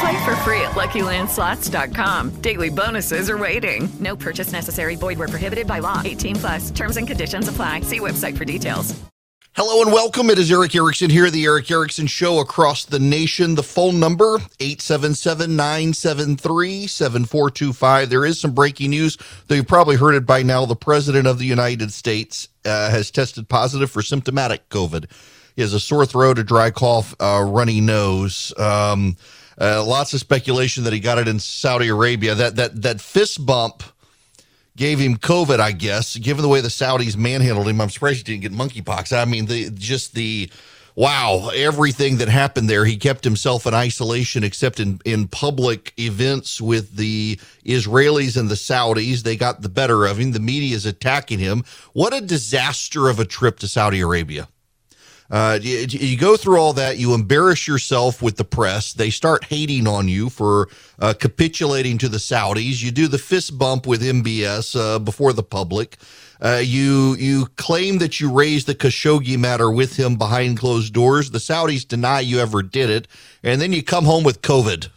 Play for free at LuckyLandSlots.com. Daily bonuses are waiting. No purchase necessary. Void where prohibited by law. 18 plus. Terms and conditions apply. See website for details. Hello and welcome. It is Erick Erickson here, the Erick Erickson Show across the nation. The phone number, 877-973-7425. There is some breaking news, though you've probably heard it by now. The President of the United States uh, has tested positive for symptomatic COVID. He has a sore throat, a dry cough, a runny nose. Um, uh, lots of speculation that he got it in Saudi Arabia. That that that fist bump gave him COVID, I guess. Given the way the Saudis manhandled him, I'm surprised he didn't get monkeypox. I mean, the just the wow, everything that happened there. He kept himself in isolation, except in in public events with the Israelis and the Saudis. They got the better of him. The media is attacking him. What a disaster of a trip to Saudi Arabia. Uh, you, you, go through all that, you embarrass yourself with the press. They start hating on you for uh, capitulating to the Saudis. You do the fist bump with MBS uh, before the public. Uh, you you claim that you raised the Khashoggi matter with him behind closed doors. The Saudis deny you ever did it, and then you come home with COVID.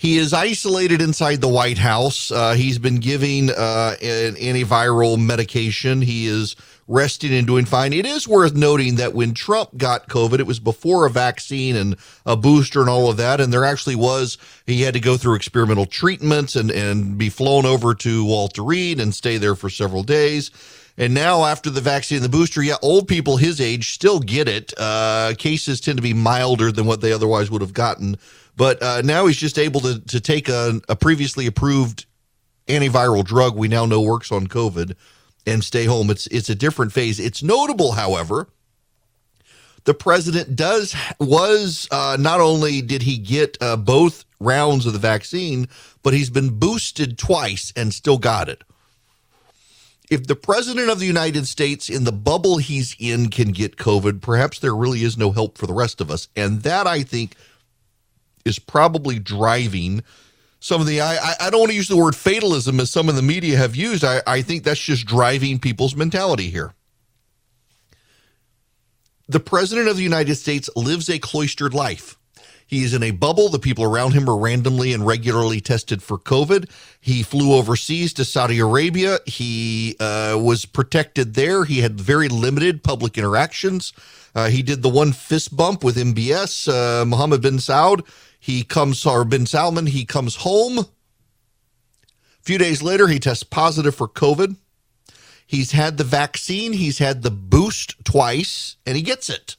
He is isolated inside the White House. Uh, he's been giving uh, an antiviral medication. He is resting and doing fine. It is worth noting that when Trump got COVID, it was before a vaccine and a booster and all of that. And there actually was, he had to go through experimental treatments and, and be flown over to Walter Reed and stay there for several days. And now, after the vaccine and the booster, yeah, old people his age still get it. Uh, cases tend to be milder than what they otherwise would have gotten. But uh, now he's just able to, to take a, a previously approved antiviral drug we now know works on COVID and stay home. It's it's a different phase. It's notable, however, the president does was uh, not only did he get uh, both rounds of the vaccine, but he's been boosted twice and still got it. If the president of the United States in the bubble he's in can get COVID, perhaps there really is no help for the rest of us. And that I think is probably driving some of the I, I don't want to use the word fatalism as some of the media have used. I, I think that's just driving people's mentality here. The president of the United States lives a cloistered life. He is in a bubble. The people around him are randomly and regularly tested for COVID. He flew overseas to Saudi Arabia. He uh, was protected there. He had very limited public interactions. Uh, he did the one fist bump with MBS, uh, Mohammed bin Saud. He comes, or bin Salman, he comes home. A few days later, he tests positive for COVID. He's had the vaccine, he's had the boost twice, and he gets it.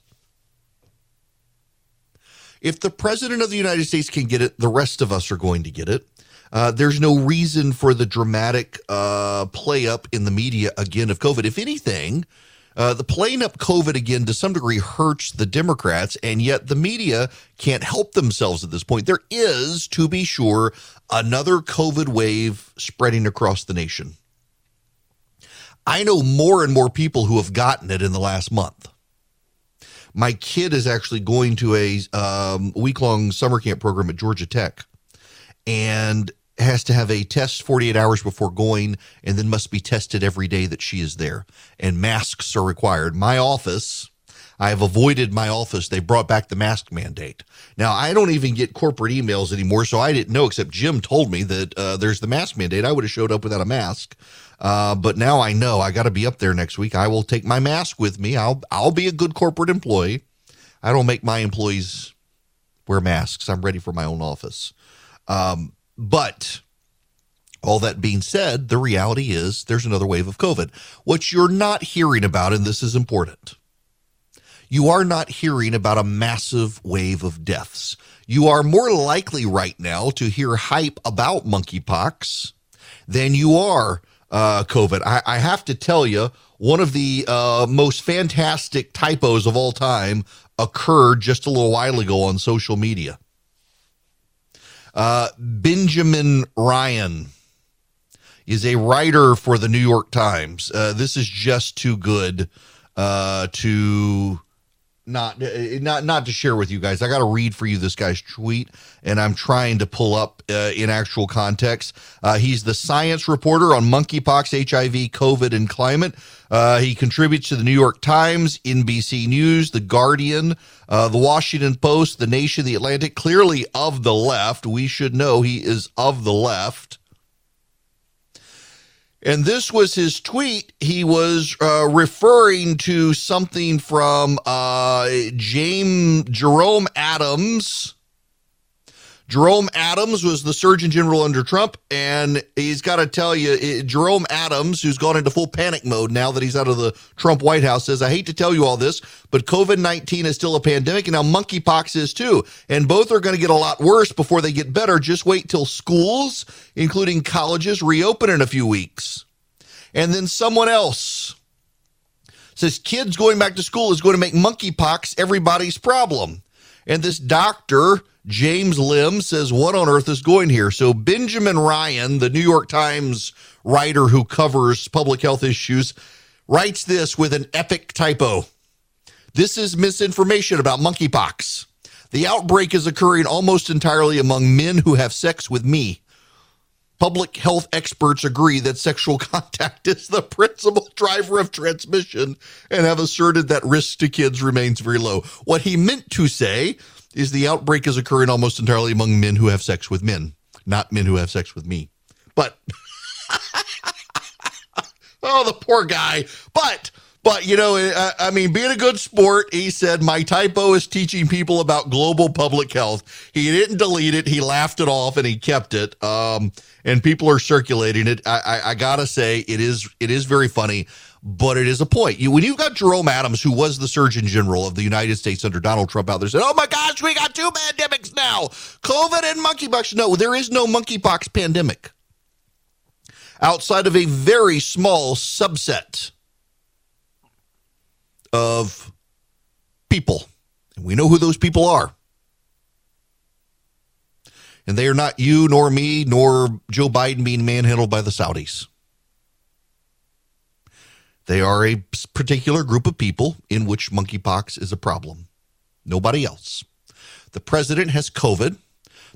If the president of the United States can get it, the rest of us are going to get it. Uh, there's no reason for the dramatic uh, play up in the media again of COVID. If anything, uh, the playing up COVID again to some degree hurts the Democrats, and yet the media can't help themselves at this point. There is, to be sure, another COVID wave spreading across the nation. I know more and more people who have gotten it in the last month. My kid is actually going to a um, week long summer camp program at Georgia Tech. And has to have a test 48 hours before going and then must be tested every day that she is there. And masks are required. My office, I have avoided my office. They brought back the mask mandate. Now, I don't even get corporate emails anymore, so I didn't know, except Jim told me that uh, there's the mask mandate. I would have showed up without a mask. Uh, but now I know I got to be up there next week. I will take my mask with me. I'll I'll be a good corporate employee. I don't make my employees wear masks. I'm ready for my own office. Um, but All that being said, the reality is there's another wave of COVID. What you're not hearing about, and this is important, you are not hearing about a massive wave of deaths. You are more likely right now to hear hype about monkeypox than you are uh, COVID. I, I, have to tell you, one of the uh, most fantastic typos of all time occurred just a little while ago on social media. Uh, Benjamin Ryan is a writer for the New York Times. Uh, this is just too good uh, to not uh, not not to share with you guys. I got to read for you this guy's tweet, and I'm trying to pull up uh, in actual context. Uh, he's the science reporter on monkeypox, HIV, COVID, and climate. Uh, he contributes to the New York Times, NBC News, The Guardian, uh, The Washington Post, The Nation, The Atlantic. Clearly of the left. We should know he is of the left. And this was his tweet. He was uh, referring to something from uh, James Jerome Adams. Jerome Adams was the Surgeon General under Trump, and he's got to tell you, eh, Jerome Adams, who's gone into full panic mode now that he's out of the Trump White House, says, I hate to tell you all this, but COVID 19 is still a pandemic, and now monkeypox is too. And both are going to get a lot worse before they get better. Just wait till schools, including colleges, reopen in a few weeks. And then someone else says, kids going back to school is going to make monkeypox everybody's problem. And this doctor, James Lim says, What on earth is going here? So, Benjamin Ryan, the New York Times writer who covers public health issues, writes this with an epic typo. This is misinformation about monkeypox. The outbreak is occurring almost entirely among men who have sex with me. Public health experts agree that sexual contact is the principal driver of transmission and have asserted that risk to kids remains very low. What he meant to say is the outbreak is occurring almost entirely among men who have sex with men, not men who have sex with me. But oh, the poor guy. But but you know, I, I, mean, being a good sport, he said my typo is teaching people about global public health. He didn't delete it; he laughed it off and he kept it. Um, and people are circulating it. I, I, I gotta say, it is it is very funny but it is a point. You, when you've got Jerome Adams, who was the Surgeon General of the United States under Donald Trump, out there saying, "Oh my gosh, we got two pandemics now: COVID and monkeypox." No, there is no monkeypox pandemic outside of a very small subset of people, and we know who those people are. And they are not you, nor me, nor Joe Biden being manhandled by the Saudis. They are a particular group of people in which monkeypox is a problem. Nobody else. The president has COVID.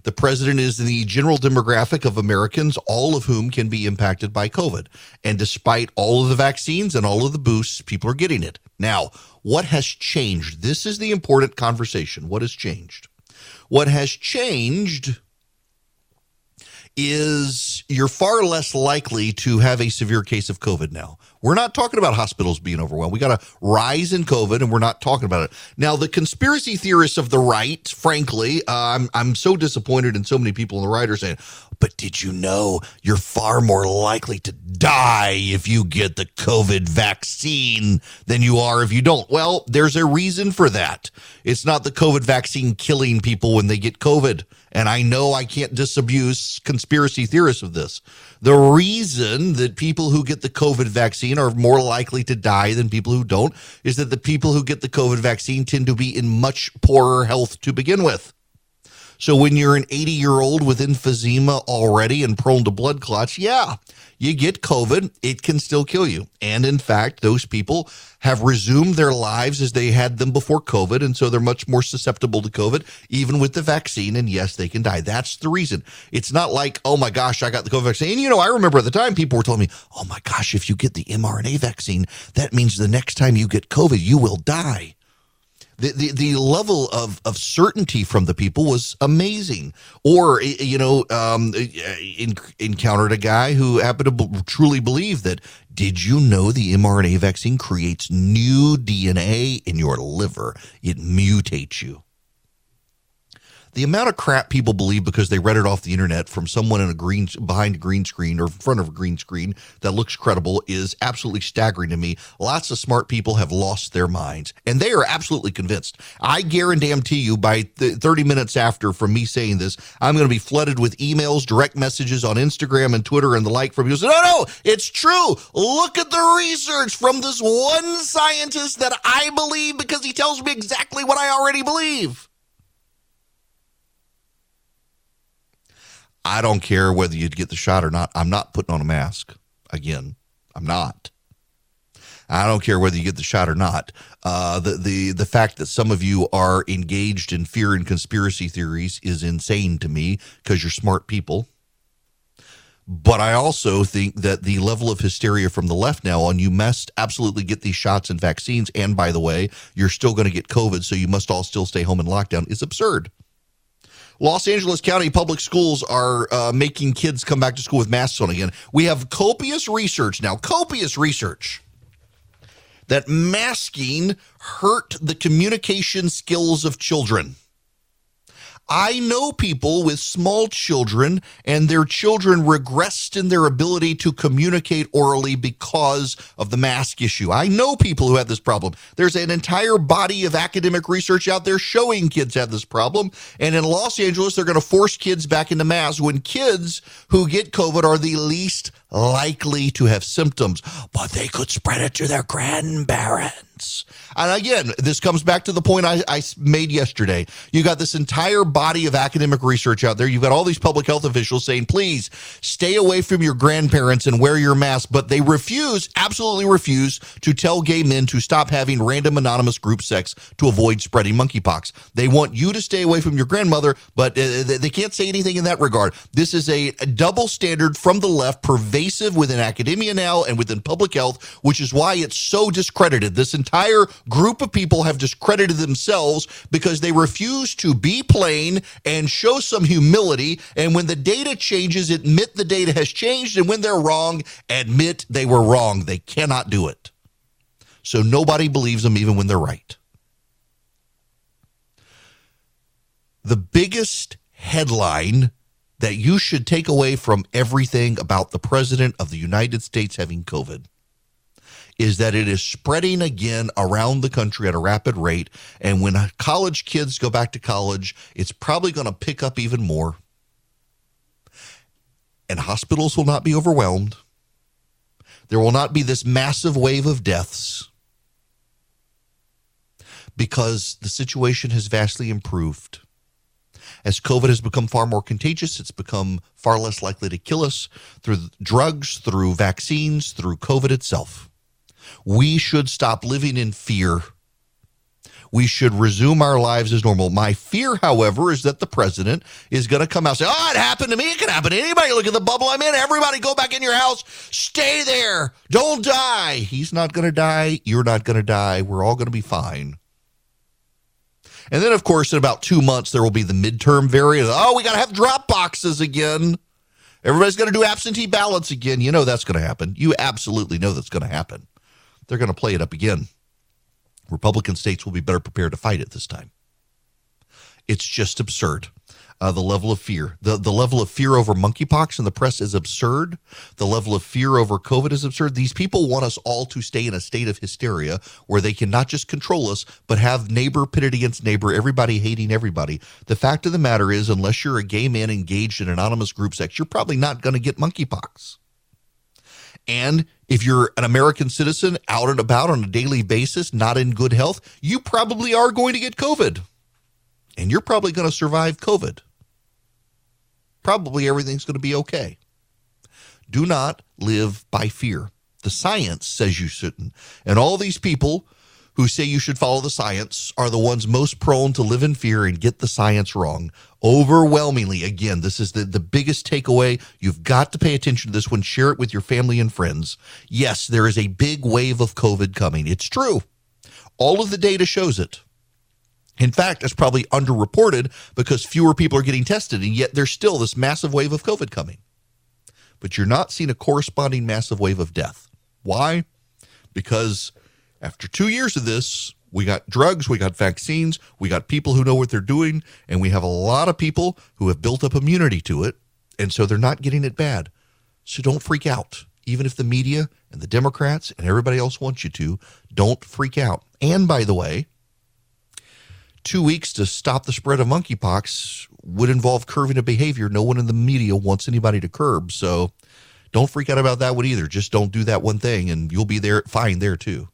The president is the general demographic of Americans, all of whom can be impacted by COVID. And despite all of the vaccines and all of the boosts, people are getting it. Now, what has changed? This is the important conversation. What has changed? What has changed is you're far less likely to have a severe case of COVID now. We're not talking about hospitals being overwhelmed. We got a rise in COVID, and we're not talking about it now. The conspiracy theorists of the right, frankly, uh, I'm I'm so disappointed in so many people in the right are saying, "But did you know you're far more likely to die if you get the COVID vaccine than you are if you don't?" Well, there's a reason for that. It's not the COVID vaccine killing people when they get COVID, and I know I can't disabuse conspiracy theorists of this. The reason that people who get the COVID vaccine are more likely to die than people who don't is that the people who get the COVID vaccine tend to be in much poorer health to begin with. So when you're an 80 year old with emphysema already and prone to blood clots, yeah, you get COVID, it can still kill you. And in fact, those people have resumed their lives as they had them before COVID. And so they're much more susceptible to COVID, even with the vaccine. And yes, they can die. That's the reason. It's not like, oh my gosh, I got the COVID vaccine. And, you know, I remember at the time people were telling me, oh my gosh, if you get the mRNA vaccine, that means the next time you get COVID, you will die the, the, the level of, of certainty from the people was amazing. Or, you know, um, in, encountered a guy who happened to b- truly believe that, did you know the mRNA vaccine creates new DNA in your liver? It mutates you. The amount of crap people believe because they read it off the internet from someone in a green behind a green screen or in front of a green screen that looks credible is absolutely staggering to me. Lots of smart people have lost their minds and they are absolutely convinced. I guarantee you by 30 minutes after from me saying this, I'm going to be flooded with emails, direct messages on Instagram and Twitter and the like from people saying, no, no, it's true. Look at the research from this one scientist that I believe because he tells me exactly what I already believe. I don't care whether you'd get the shot or not. I'm not putting on a mask. Again, I'm not. I don't care whether you get the shot or not. Uh, the the the fact that some of you are engaged in fear and conspiracy theories is insane to me because you're smart people. But I also think that the level of hysteria from the left now on you must absolutely get these shots and vaccines. And by the way, you're still going to get COVID, so you must all still stay home in lockdown is absurd. Los Angeles County Public Schools are uh, making kids come back to school with masks on again. We have copious research now, copious research that masking hurt the communication skills of children. I know people with small children and their children regressed in their ability to communicate orally because of the mask issue. I know people who have this problem. There's an entire body of academic research out there showing kids have this problem. And in Los Angeles, they're going to force kids back into masks when kids who get COVID are the least likely to have symptoms, but they could spread it to their grandparents. And again, this comes back to the point I, I, made yesterday. You got this entire body of academic research out there. You've got all these public health officials saying, please stay away from your grandparents and wear your mask. But they refuse, absolutely refuse, to tell gay men to stop having random anonymous group sex to avoid spreading monkeypox. They want you to stay away from your grandmother, but uh, they can't say anything in that regard. This is a, a double standard from the left, pervasive within academia now and within public health, which is why it's so discredited. This entire group of people have discredited themselves because they refuse to be plain and show some humility. And when the data changes, admit the data has changed. And when they're wrong, admit they were wrong. They cannot do it. So nobody believes them even when they're right. The biggest headline that you should take away from everything about the president of the United States having COVID is that it is spreading again around the country at a rapid rate. And when college kids go back to college, it's probably going to pick up even more. And hospitals will not be overwhelmed. There will not be this massive wave of deaths because the situation has vastly improved. As COVID has become far more contagious, it's become far less likely to kill us through drugs, through vaccines, through COVID itself. We should stop living in fear. We should resume our lives as normal. My fear, however, is that the president is going to come out and say, Oh, it happened to me. It can happen to anybody. Look at the bubble I'm in. Everybody go back in your house. Stay there. Don't die. He's not going to die. You're not going to die. We're all going to be fine. And then, of course, in about two months, there will be the midterm variant. Oh, we got to have drop boxes again. Everybody's going to do absentee ballots again. You know that's going to happen. You absolutely know that's going to happen they're going to play it up again. Republican states will be better prepared to fight it this time. It's just absurd. Uh, the level of fear, the, the level of fear over monkeypox in the press is absurd. The level of fear over COVID is absurd. These people want us all to stay in a state of hysteria where they can not just control us, but have neighbor pitted against neighbor, everybody hating everybody. The fact of the matter is, unless you're a gay man engaged in anonymous group sex, you're probably not going to get monkeypox. And if you're an American citizen out and about on a daily basis, not in good health, you probably are going to get COVID. And you're probably going to survive COVID. Probably everything's going to be okay. Do not live by fear. The science says you shouldn't. And all these people who say you should follow the science are the ones most prone to live in fear and get the science wrong. Overwhelmingly, again, this is the, the biggest takeaway. You've got to pay attention to this one. Share it with your family and friends. Yes, there is a big wave of COVID coming. It's true. All of the data shows it. In fact, it's probably underreported because fewer people are getting tested, and yet there's still this massive wave of COVID coming. But you're not seeing a corresponding massive wave of death. Why? Because after two years of this, We got drugs, we got vaccines, we got people who know what they're doing, and we have a lot of people who have built up immunity to it, and so they're not getting it bad. So don't freak out. Even if the media and the Democrats and everybody else wants you to, don't freak out. And by the way, two weeks to stop the spread of monkeypox would involve curbing a behavior no one in the media wants anybody to curb. So don't freak out about that one either. Just don't do that one thing, and you'll be there fine there too.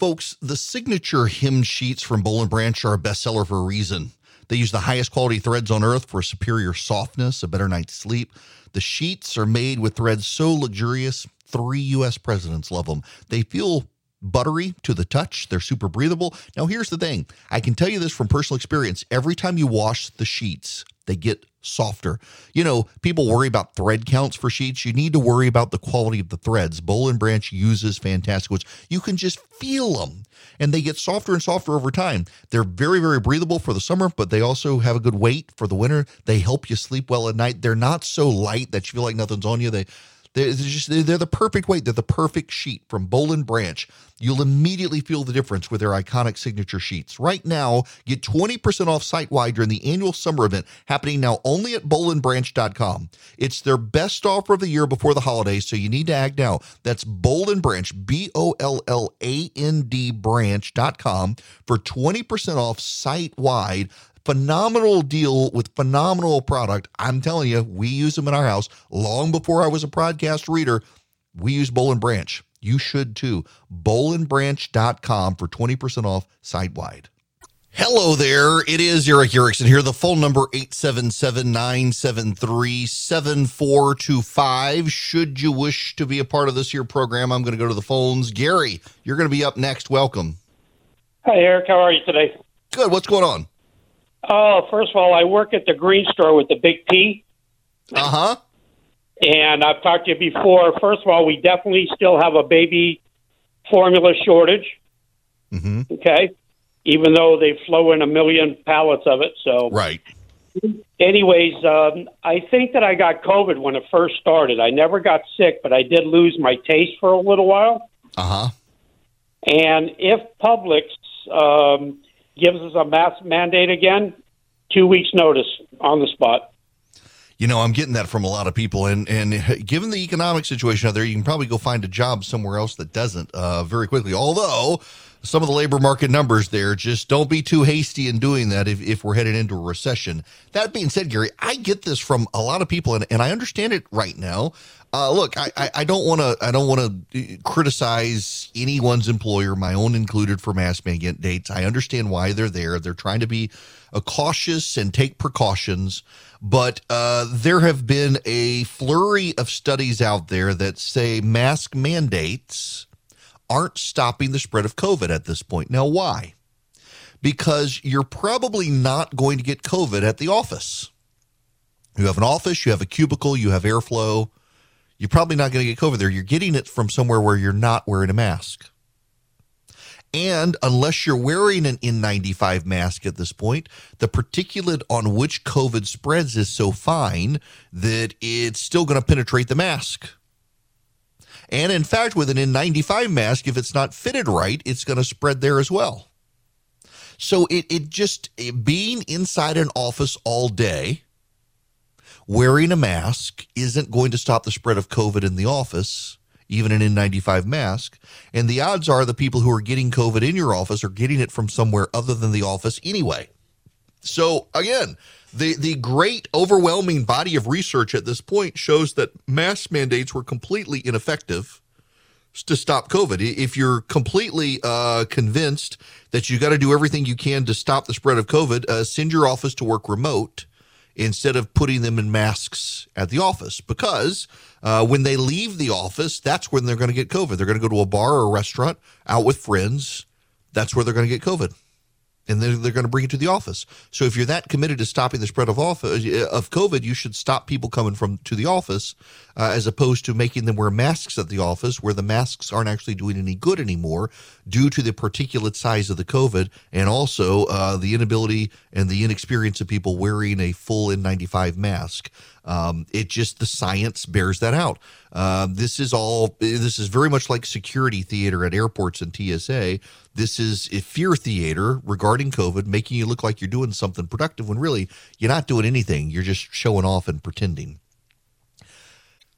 Folks, the signature hemmed sheets from Boll and Branch are a bestseller for a reason. They use the highest quality threads on earth for superior softness, a better night's sleep. The sheets are made with threads so luxurious, three U.S. presidents love them. They feel buttery to the touch. They're super breathable. Now, here's the thing I can tell you this from personal experience. Every time you wash the sheets, they get softer. You know, people worry about thread counts for sheets. You need to worry about the quality of the threads. Boll and Branch uses fantastic ones. You can just feel them and they get softer and softer over time. They're very, very breathable for the summer, but they also have a good weight for the winter. They help you sleep well at night. They're not so light that you feel like nothing's on you. They they're just they're the perfect weight. They're the perfect sheet from Boll and Branch. You'll immediately feel the difference with their iconic signature sheets. Right now, get 20% off site wide during the annual summer event happening now only at bollandbranch.com. It's their best offer of the year before the holidays, so you need to act now. That's Boll and Branch, B O L L A N D branch.com for 20% off site wide phenomenal deal with phenomenal product. I'm telling you, we use them in our house long before I was a podcast reader. We use Boll and Branch. You should too. Bollandbranch.com for 20% off site wide. Hello there. It is Erick Erickson here. The phone number 877-973-7425. Should you wish to be a part of this year program, I'm going to go to the phones. Gary, you're going to be up next. Welcome. Hi, Eric. How are you today? Good. What's going on? Oh, first of all, I work at the green store with the big P. Uh huh. And I've talked to you before. First of all, we definitely still have a baby formula shortage. Mm-hmm. Okay. Even though they flow in a million pallets of it. So, right. Anyways, um, I think that I got COVID when it first started. I never got sick, but I did lose my taste for a little while. Uh huh. And if Publix um, gives us a mask mandate again, two weeks notice on the spot. You know, I'm getting that from a lot of people, and and given the economic situation out there, you can probably go find a job somewhere else that doesn't uh, very quickly. Although some of the labor market numbers there, just don't be too hasty in doing that if, if we're headed into a recession. That being said, Gary, I get this from a lot of people, and, and I understand it right now. Uh, look, I, I, don't want to I don't want to criticize anyone's employer, my own included, for mask mandates. I understand why they're there. They're trying to be uh, cautious and take precautions. But uh, there have been a flurry of studies out there that say mask mandates aren't stopping the spread of COVID at this point. Now, why? Because you're probably not going to get COVID at the office. You have an office, you have a cubicle, you have airflow you're probably not going to get COVID there. You're getting it from somewhere where you're not wearing a mask. And unless you're wearing an N95 mask at this point, the particulate on which COVID spreads is so fine that it's still going to penetrate the mask. And in fact, with an N95 mask, if it's not fitted right, it's going to spread there as well. So it, it just being inside an office all day wearing a mask isn't going to stop the spread of COVID in the office, even an N95 mask. And the odds are the people who are getting COVID in your office are getting it from somewhere other than the office anyway. So again, the the great overwhelming body of research at this point shows that mask mandates were completely ineffective to stop COVID. If you're completely uh, convinced that you got to do everything you can to stop the spread of COVID, uh, send your office to work remote instead of putting them in masks at the office because uh, when they leave the office, that's when they're going to get COVID. They're going to go to a bar or a restaurant out with friends. That's where they're going to get COVID and they're, they're going to bring it to the office. So if you're that committed to stopping the spread of office, uh, of COVID, you should stop people coming from to the office uh, as opposed to making them wear masks at the office, where the masks aren't actually doing any good anymore due to the particulate size of the COVID and also uh, the inability and the inexperience of people wearing a full N95 mask. Um, it just the science bears that out. Uh, this is all. This is very much like security theater at airports and TSA. This is a fear theater regarding COVID, making you look like you're doing something productive when really you're not doing anything. You're just showing off and pretending.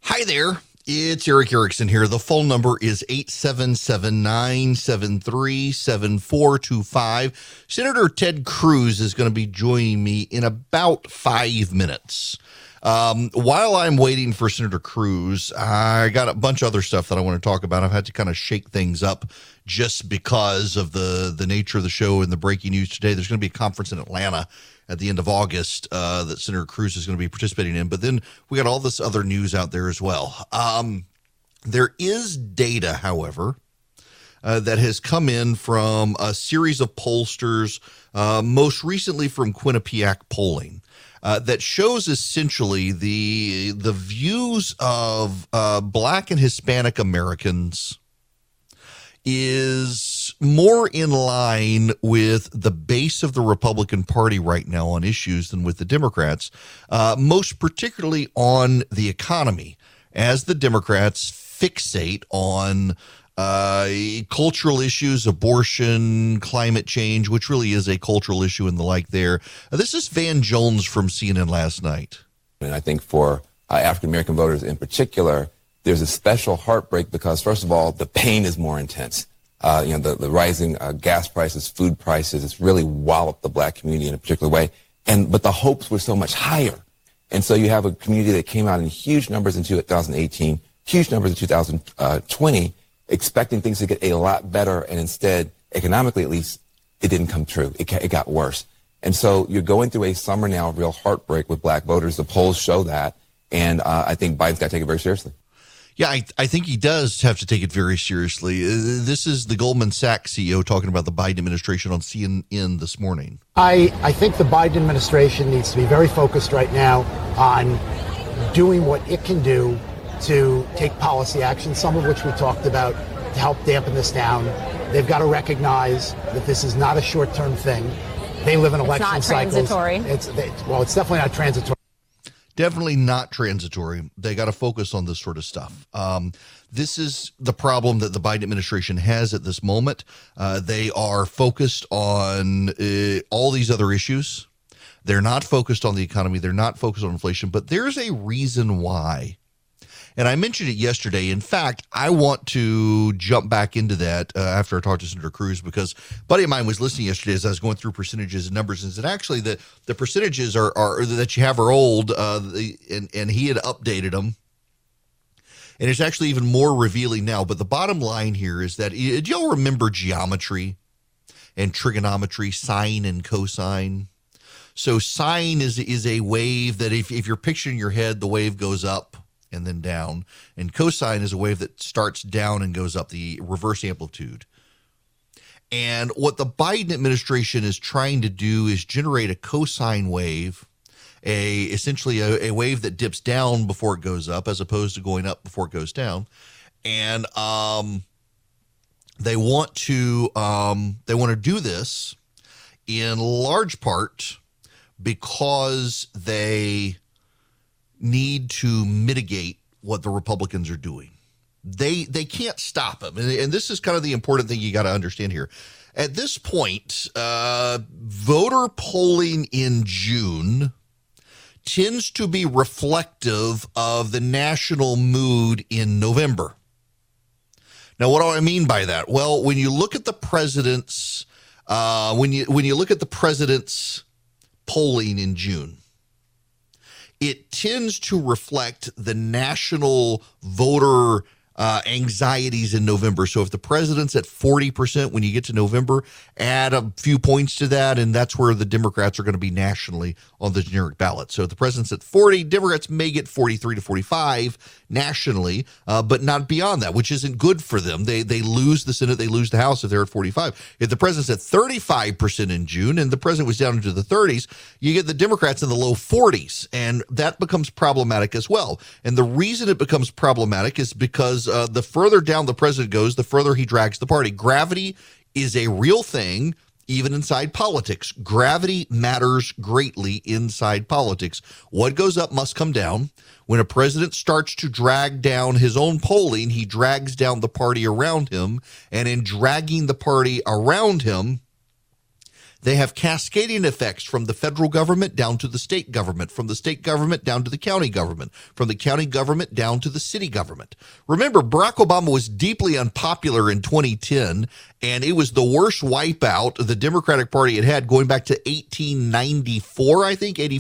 Hi there. It's Erick Erickson here. The phone number is 877 973 7425. Senator Ted Cruz is going to be joining me in about five minutes. Um, while I'm waiting for Senator Cruz, I got a bunch of other stuff that I want to talk about. I've had to kind of shake things up just because of the the nature of the show and the breaking news today. There's going to be a conference in Atlanta at the end of August uh, that Senator Cruz is going to be participating in. But then we got all this other news out there as well. Um, there is data, however, uh, that has come in from a series of pollsters, uh, most recently from Quinnipiac Polling uh, that shows essentially the the views of uh, Black and Hispanic Americans is more in line with the base of the Republican Party right now on issues than with the Democrats, uh, most particularly on the economy, as the Democrats fixate on uh, cultural issues, abortion, climate change, which really is a cultural issue and the like there. Uh, this is Van Jones from CNN last night. And I think for uh, African American voters in particular, there's a special heartbreak because, first of all, the pain is more intense. Uh, you know, the, the rising uh, gas prices, food prices, it's really walloped the black community in a particular way. And, but the hopes were so much higher. And so you have a community that came out in huge numbers in 2018, huge numbers in 2020, expecting things to get a lot better, and instead, economically at least, it didn't come true. It, it got worse. And so you're going through a summer now of real heartbreak with black voters. The polls show that. And uh, I think Biden's got to take it very seriously. Yeah, I, I, think he does have to take it very seriously. Uh, this is the Goldman Sachs CEO talking about the Biden administration on CNN this morning. I, I think the Biden administration needs to be very focused right now on doing what it can do to take policy action, some of which we talked about to help dampen this down. They've got to recognize that this is not a short-term thing. They live in election it's not cycles. Transitory. It's well, it's definitely not transitory. Definitely not transitory. They got to focus on this sort of stuff. Um, this is the problem that the Biden administration has at this moment. Uh, they are focused on uh, all these other issues. They're not focused on the economy. They're not focused on inflation. But there's a reason why and I mentioned it yesterday. In fact, I want to jump back into that uh, after I talked to Senator Cruz because buddy of mine was listening yesterday as I was going through percentages and numbers, and said actually the the percentages are, are that you have are old, uh, and and he had updated them. And it's actually even more revealing now. But the bottom line here is that do y'all remember geometry and trigonometry, sine and cosine? So sine is is a wave that if, if you're picturing your head, the wave goes up and then down. And cosine is a wave that starts down and goes up, the reverse amplitude. And what the Biden administration is trying to do is generate a cosine wave, a essentially a, a wave that dips down before it goes up, as opposed to going up before it goes down. And um, they want to um, they want to do this in large part because they need to mitigate what the Republicans are doing. They they can't stop them, and, and this is kind of the important thing you got to understand here. At this point, uh, voter polling in June tends to be reflective of the national mood in November. Now, what do I mean by that? Well, when you look at the president's uh, when you when you look at the president's polling in June, it tends to reflect the national voter uh, anxieties in November. So if the president's at 40% when you get to November, add a few points to that, and that's where the Democrats are going to be nationally on the generic ballot. So if the president's at 40, Democrats may get 43 to 45 nationally, uh, but not beyond that, which isn't good for them. They they lose the Senate, they lose the House if they're at 45. If the president's at 35% in June and the president was down into the 30s, you get the Democrats in the low 40s, and that becomes problematic as well. And the reason it becomes problematic is because uh, the further down the president goes, the further he drags the party. Gravity is a real thing even inside politics. Gravity matters greatly inside politics. What goes up must come down. When a president starts to drag down his own polling, he drags down the party around him. And in dragging the party around him, they have cascading effects from the federal government down to the state government, from the state government down to the county government, from the county government down to the city government. Remember, Barack Obama was deeply unpopular in 2010, and it was the worst wipeout the Democratic Party had had going back to 1894, I think, 80,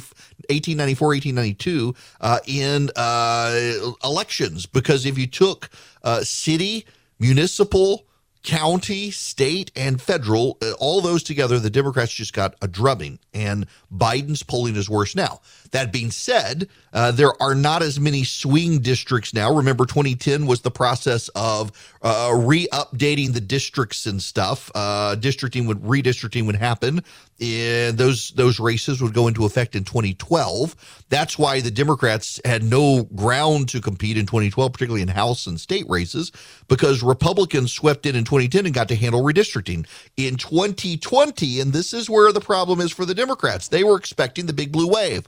1894, 1892, uh, in uh, elections. Because if you took uh, city, municipal, county, state, and federal, uh, all those together, the Democrats just got a drubbing, and Biden's polling is worse now. That being said, uh, there are not as many swing districts now. Remember, 2010 was the process of uh, re-updating the districts and stuff. Uh, districting would redistricting would happen, and those those races would go into effect in 2012. That's why the Democrats had no ground to compete in 2012, particularly in House and state races, because Republicans swept in in 2010 and got to handle redistricting. In 2020, and this is where the problem is for the Democrats, they were expecting the big blue wave.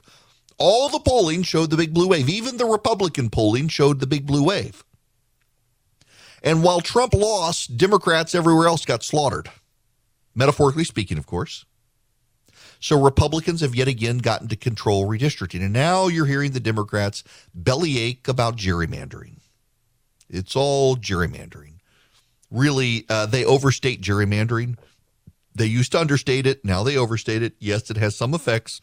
All the polling showed the big blue wave. Even the Republican polling showed the big blue wave. And while Trump lost, Democrats everywhere else got slaughtered. Metaphorically speaking, of course. So Republicans have yet again gotten to control redistricting. And now you're hearing the Democrats bellyache about gerrymandering. It's all gerrymandering. Really, uh, they overstate gerrymandering. They used to understate it. Now they overstate it. Yes, it has some effects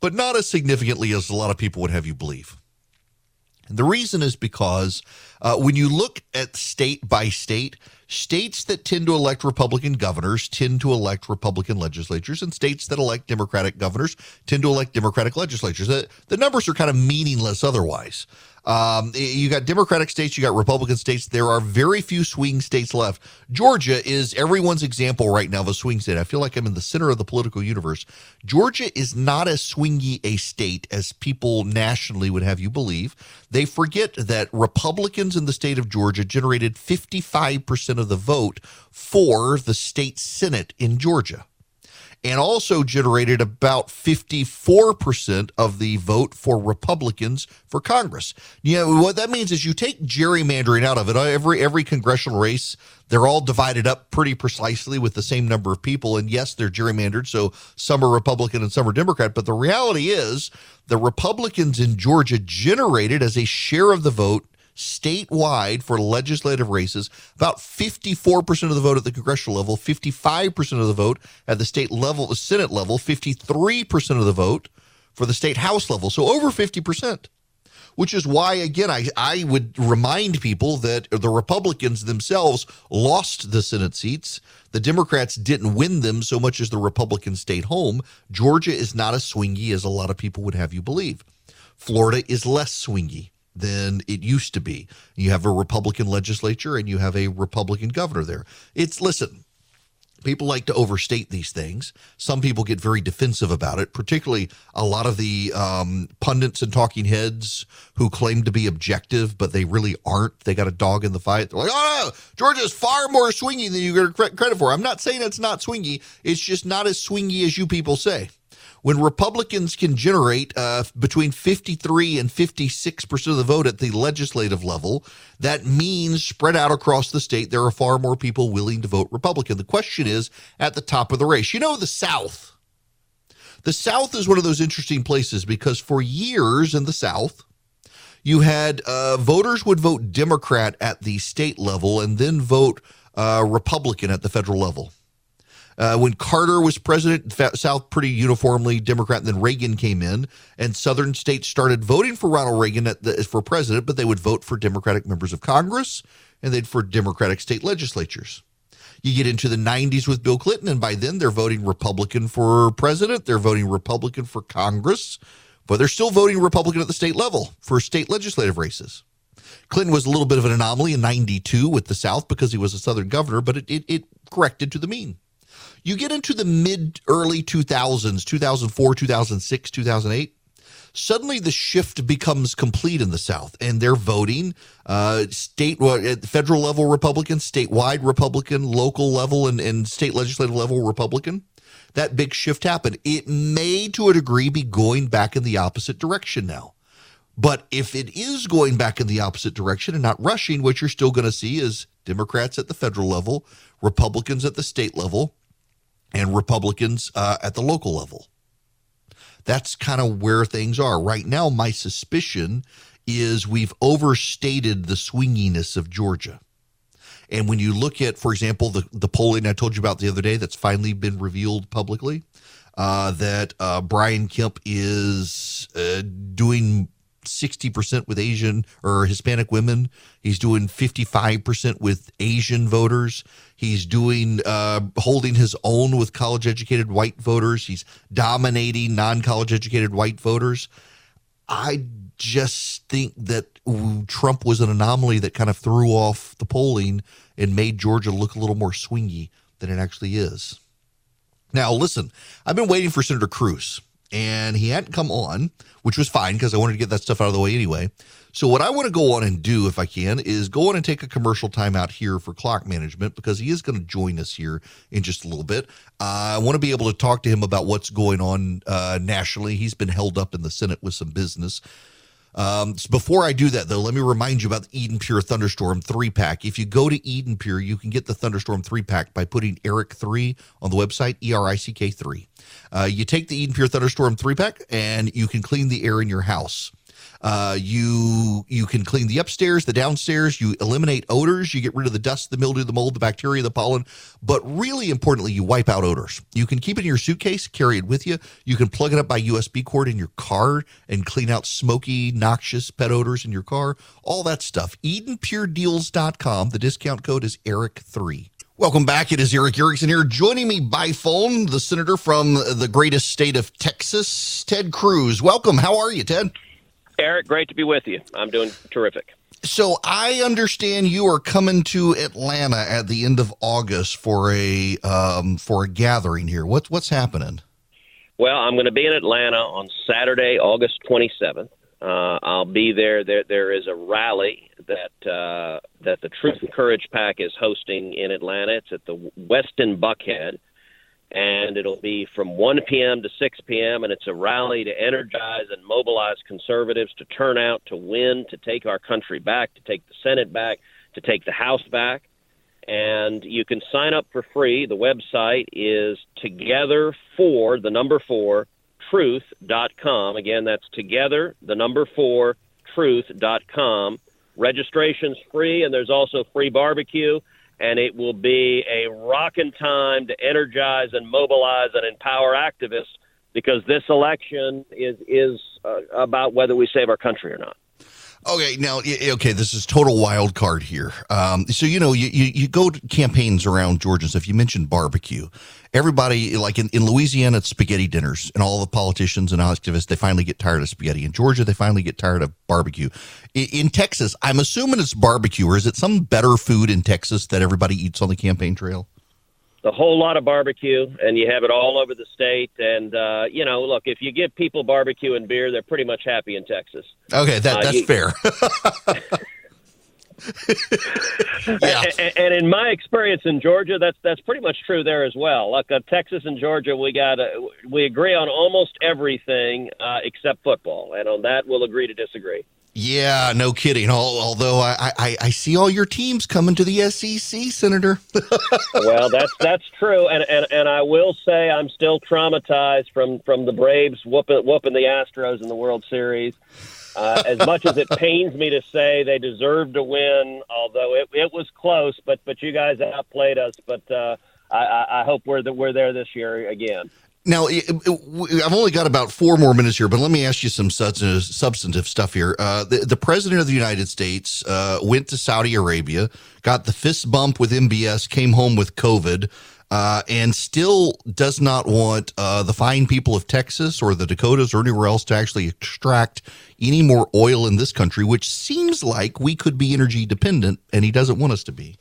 but not as significantly as a lot of people would have you believe. And the reason is because uh, when you look at state by state, states that tend to elect Republican governors tend to elect Republican legislatures, and states that elect Democratic governors tend to elect Democratic legislatures. The, the numbers are kind of meaningless otherwise. Um, you got Democratic states, you got Republican states. There are very few swing states left. Georgia is everyone's example right now of a swing state. I feel like I'm in the center of the political universe. Georgia is not as swingy a state as people nationally would have you believe. They forget that Republicans in the state of Georgia generated 55% of the vote for the state Senate in Georgia and also generated about 54% of the vote for Republicans for Congress. You know, what that means is you take gerrymandering out of it. Every every congressional race, they're all divided up pretty precisely with the same number of people. And yes, they're gerrymandered, so some are Republican and some are Democrat. But the reality is the Republicans in Georgia generated as a share of the vote statewide for legislative races, about 54% of the vote at the congressional level, 55% of the vote at the state level, the Senate level, 53% of the vote for the state House level. So over 50%. Which is why, again, I, I would remind people that the Republicans themselves lost the Senate seats. The Democrats didn't win them so much as the Republicans stayed home. Georgia is not as swingy as a lot of people would have you believe. Florida is less swingy than it used to be. You have a Republican legislature and you have a Republican governor there. It's, listen, people like to overstate these things. Some people get very defensive about it, particularly a lot of the um, pundits and talking heads who claim to be objective, but they really aren't. They got a dog in the fight. They're like, oh, no, Georgia is far more swingy than you get credit for. I'm not saying it's not swingy. It's just not as swingy as you people say when Republicans can generate uh, between 53 and 56 percent of the vote at the legislative level, that means spread out across the state, there are far more people willing to vote Republican. The question is at the top of the race. You know, the South. The South is one of those interesting places because for years in the South, you had uh, voters would vote Democrat at the state level and then vote uh, Republican at the federal level. Uh, when Carter was president, South pretty uniformly Democrat. And then Reagan came in, and Southern states started voting for Ronald Reagan the, for president, but they would vote for Democratic members of Congress and they'd for Democratic state legislatures. You get into the 90s with Bill Clinton, and by then they're voting Republican for president, they're voting Republican for Congress, but they're still voting Republican at the state level for state legislative races. Clinton was a little bit of an anomaly in 92 with the South because he was a Southern governor, but it, it, it corrected to the mean. You get into the mid early 2000s, 2004, 2006, 2008. suddenly the shift becomes complete in the South, and they're voting uh, state, at federal level Republican, statewide Republican, local level, and, and state legislative level Republican. That big shift happened. It may, to a degree, be going back in the opposite direction now. But if it is going back in the opposite direction and not rushing, what you're still going to see is Democrats at the federal level, Republicans at the state level, and Republicans uh, at the local level. That's kind of where things are. Right now, my suspicion is we've overstated the swinginess of Georgia. And when you look at, for example, the, the polling I told you about the other day that's finally been revealed publicly, uh, that uh, Brian Kemp is uh, doing 60% with Asian or Hispanic women. He's doing 55% with Asian voters. He's doing, uh, holding his own with college educated white voters. He's dominating non college educated white voters. I just think that Trump was an anomaly that kind of threw off the polling and made Georgia look a little more swingy than it actually is. Now, listen, I've been waiting for Senator Cruz and he hadn't come on, which was fine because I wanted to get that stuff out of the way anyway. So what I want to go on and do, if I can, is go on and take a commercial timeout here for clock management because he is going to join us here in just a little bit. Uh, I want to be able to talk to him about what's going on uh, nationally. He's been held up in the Senate with some business. Um, before I do that, though, let me remind you about the Eden Pure Thunderstorm three pack. If you go to Eden Pure, you can get the Thunderstorm three pack by putting Erick three on the website, E R I C K three. Uh, you take the Eden Pure Thunderstorm three pack, and you can clean the air in your house. Uh, you you can clean the upstairs, the downstairs. You eliminate odors. You get rid of the dust, the mildew, the mold, the bacteria, the pollen. But really importantly, you wipe out odors. You can keep it in your suitcase, carry it with you. You can plug it up by USB cord in your car and clean out smoky, noxious pet odors in your car. All that stuff. EdenPureDeals.com. The discount code is Erick3. Welcome back. It is Erick Erickson here. Joining me by phone, the senator from the greatest state of Texas, Ted Cruz. Welcome. How are you, Ted? Eric, great to be with you. I'm doing terrific. So I understand you are coming to Atlanta at the end of August for a um, for a gathering here. What's what's happening? Well, I'm going to be in Atlanta on Saturday, August 27th. Uh, I'll be there. There there is a rally that uh, that the Truth and Courage PAC is hosting in Atlanta. It's at the Westin Buckhead and it'll be from 1 p.m. to 6 p.m. and it's a rally to energize and mobilize conservatives to turn out to win, to take our country back, to take the Senate back, to take the House back. And you can sign up for free. The website is together for the number four truth.com. Again, that's together the number four truth.com. Registration's free, and there's also free barbecue and it will be a rocking time to energize and mobilize and empower activists because this election is is uh, about whether we save our country or not. Okay, now, okay, this is total wild card here. Um, so you know, you, you, you go to campaigns around Georgia and stuff. You mentioned barbecue. Everybody, like in, in Louisiana, it's spaghetti dinners, and all the politicians and activists they finally get tired of spaghetti. In Georgia, they finally get tired of barbecue. In, in Texas, I'm assuming it's barbecue, or is it some better food in Texas that everybody eats on the campaign trail? A whole lot of barbecue, and you have it all over the state. And uh, you know, look, if you give people barbecue and beer, they're pretty much happy in Texas. Okay, that, uh, that's uh, you, fair. yeah. And, and, in my experience in Georgia, that's that's pretty much true there as well. Like uh, Texas and Georgia, we got uh, we agree on almost everything uh, except football, and on that we'll agree to disagree. Yeah, no kidding. Although I, I, I see all your teams coming to the SEC, Senator. well, that's that's true, and, and and I will say I'm still traumatized from from the Braves whooping whooping the Astros in the World Series. Uh, as much as it pains me to say they deserved to win, although it, it was close, but but you guys outplayed us. But uh, I, I hope we're the, we're there this year again. Now, I've only got about four more minutes here, but let me ask you some substantive stuff here. Uh, the, the, president of the United States uh, went to Saudi Arabia, got the fist bump with MBS, came home with COVID, uh, and still does not want uh, the fine people of Texas or the Dakotas or anywhere else to actually extract any more oil in this country, which seems like we could be energy dependent, and he doesn't want us to be.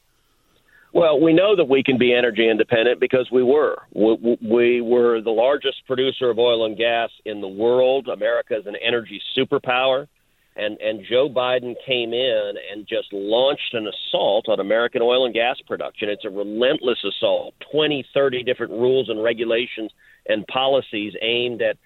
Well, we know that we can be energy independent because we were. We, we were the largest producer of oil and gas in the world. America is an energy superpower. And, and Joe Biden came in and just launched an assault on American oil and gas production. It's a relentless assault 20, 30 different rules and regulations and policies aimed at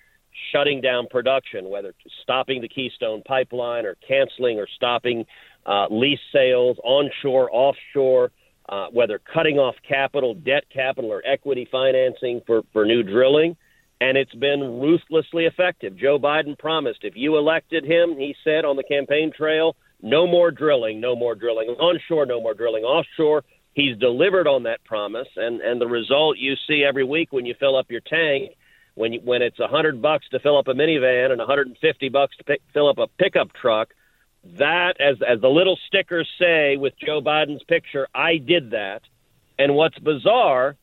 shutting down production, whether stopping the Keystone pipeline or canceling or stopping uh, lease sales onshore, offshore uh, whether cutting off capital, debt capital, or equity financing for, for new drilling. And it's been ruthlessly effective. Joe Biden promised if you elected him, he said on the campaign trail, no more drilling, no more drilling onshore, no more drilling offshore. He's delivered on that promise, and, and the result you see every week when you fill up your tank, when you, when it's a hundred bucks to fill up a minivan and 150 bucks to pick, fill up a pickup truck, that, as as the little stickers say with Joe Biden's picture, I did that. And what's bizarre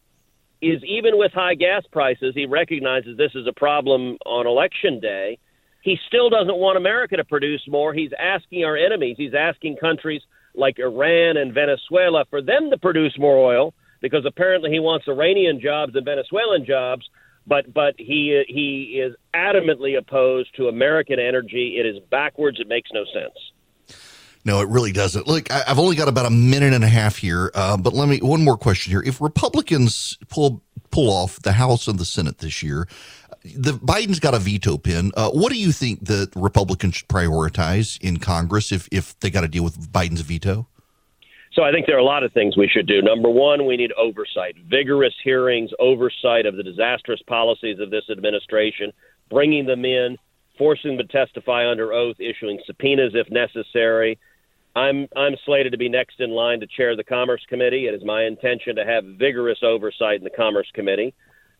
is even with high gas prices, he recognizes this is a problem on election day. He still doesn't want America to produce more. He's asking our enemies, he's asking countries like Iran and Venezuela for them to produce more oil because apparently he wants Iranian jobs and Venezuelan jobs but but he he is adamantly opposed to American energy. It is backwards. It makes no sense. No, it really doesn't. Look, I, have only got about a minute and a half here, uh, but let me one more question here. If Republicans pull pull off the House and the Senate this year, the Biden's got a veto pin. Uh, what do you think the Republicans should prioritize in Congress if if they got to deal with Biden's veto? So I think there are a lot of things we should do. Number one, we need oversight, vigorous hearings, oversight of the disastrous policies of this administration, bringing them in, forcing them to testify under oath, issuing subpoenas if necessary. I'm I'm slated to be next in line to chair the Commerce Committee. It is my intention to have vigorous oversight in the Commerce Committee.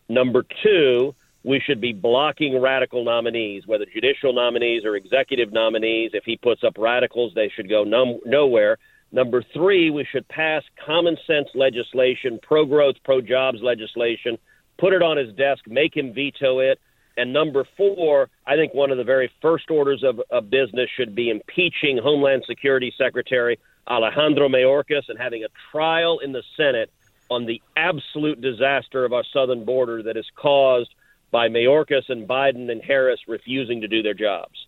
Number two, we should be blocking radical nominees, whether judicial nominees or executive nominees. If he puts up radicals, they should go num- nowhere. Number three, we should pass common sense legislation, pro growth, pro jobs legislation, put it on his desk, make him veto it. And number four, I think one of the very first orders of, of business should be impeaching Homeland Security Secretary Alejandro Mayorkas and having a trial in the Senate on the absolute disaster of our southern border that is caused by Mayorkas and Biden and Harris refusing to do their jobs.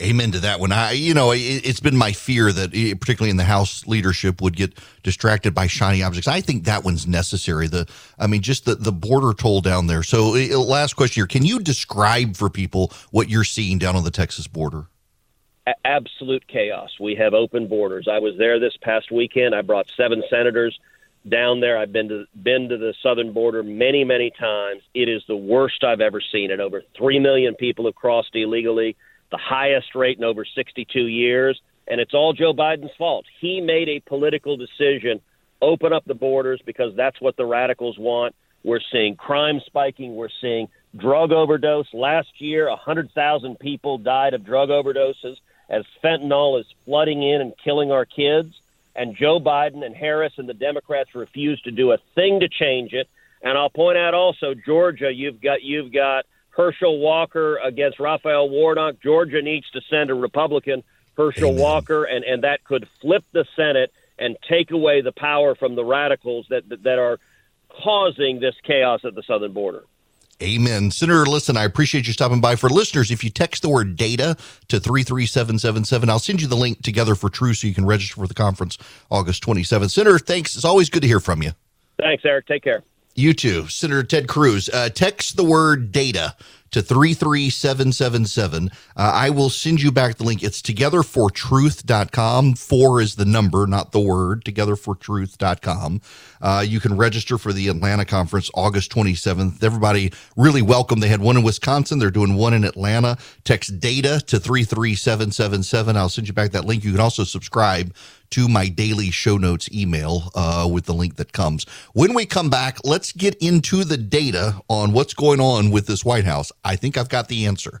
Amen to that one. I, you know, it, has been my fear that, eh, particularly in the House leadership, would get distracted by shiny objects. I think that one's necessary. The, I mean, just the the border toll down there. So, eh, last question here: Can you describe for people what you're seeing down on the Texas border? absolute chaos. We have open borders. I was there this past weekend. I brought seven senators down there. I've been to been to the southern border many, many times. It is the worst I've ever seen it. Over three million people have crossed illegally the highest rate in over 62 years, and it's all Joe Biden's fault. He made a political decision, open up the borders because that's what the radicals want. We're seeing crime spiking. We're seeing drug overdose. Last year, 100,000 people died of drug overdoses as fentanyl is flooding in and killing our kids. And Joe Biden and Harris and the Democrats refuse to do a thing to change it. And I'll point out also, Georgia, you've got you've got Herschel Walker against Raphael Warnock. Georgia needs to send a Republican, Herschel Amen. Walker, and, and that could flip the Senate and take away the power from the radicals that, that, that are causing this chaos at the southern border. Amen. Senator, listen, I appreciate you stopping by. For listeners, if you text the word data to 33777, I'll send you the link together for True so you can register for the conference August 27th. Senator, thanks. It's always good to hear from you. Thanks, Erick. Take care. You too, Senator Ted Cruz. Uh, text the word data to 33777. Uh, I will send you back the link. It's togetherfortruth.com. Four is the number, not the word. Togetherfortruth.com. Uh, you can register for the Atlanta conference August 27th. Everybody really welcome. They had one in Wisconsin. They're doing one in Atlanta. Text data to 33777. I'll send you back that link. You can also subscribe to my daily show notes email uh, with the link that comes. When we come back, let's get into the data on what's going on with this White House. I think I've got the answer.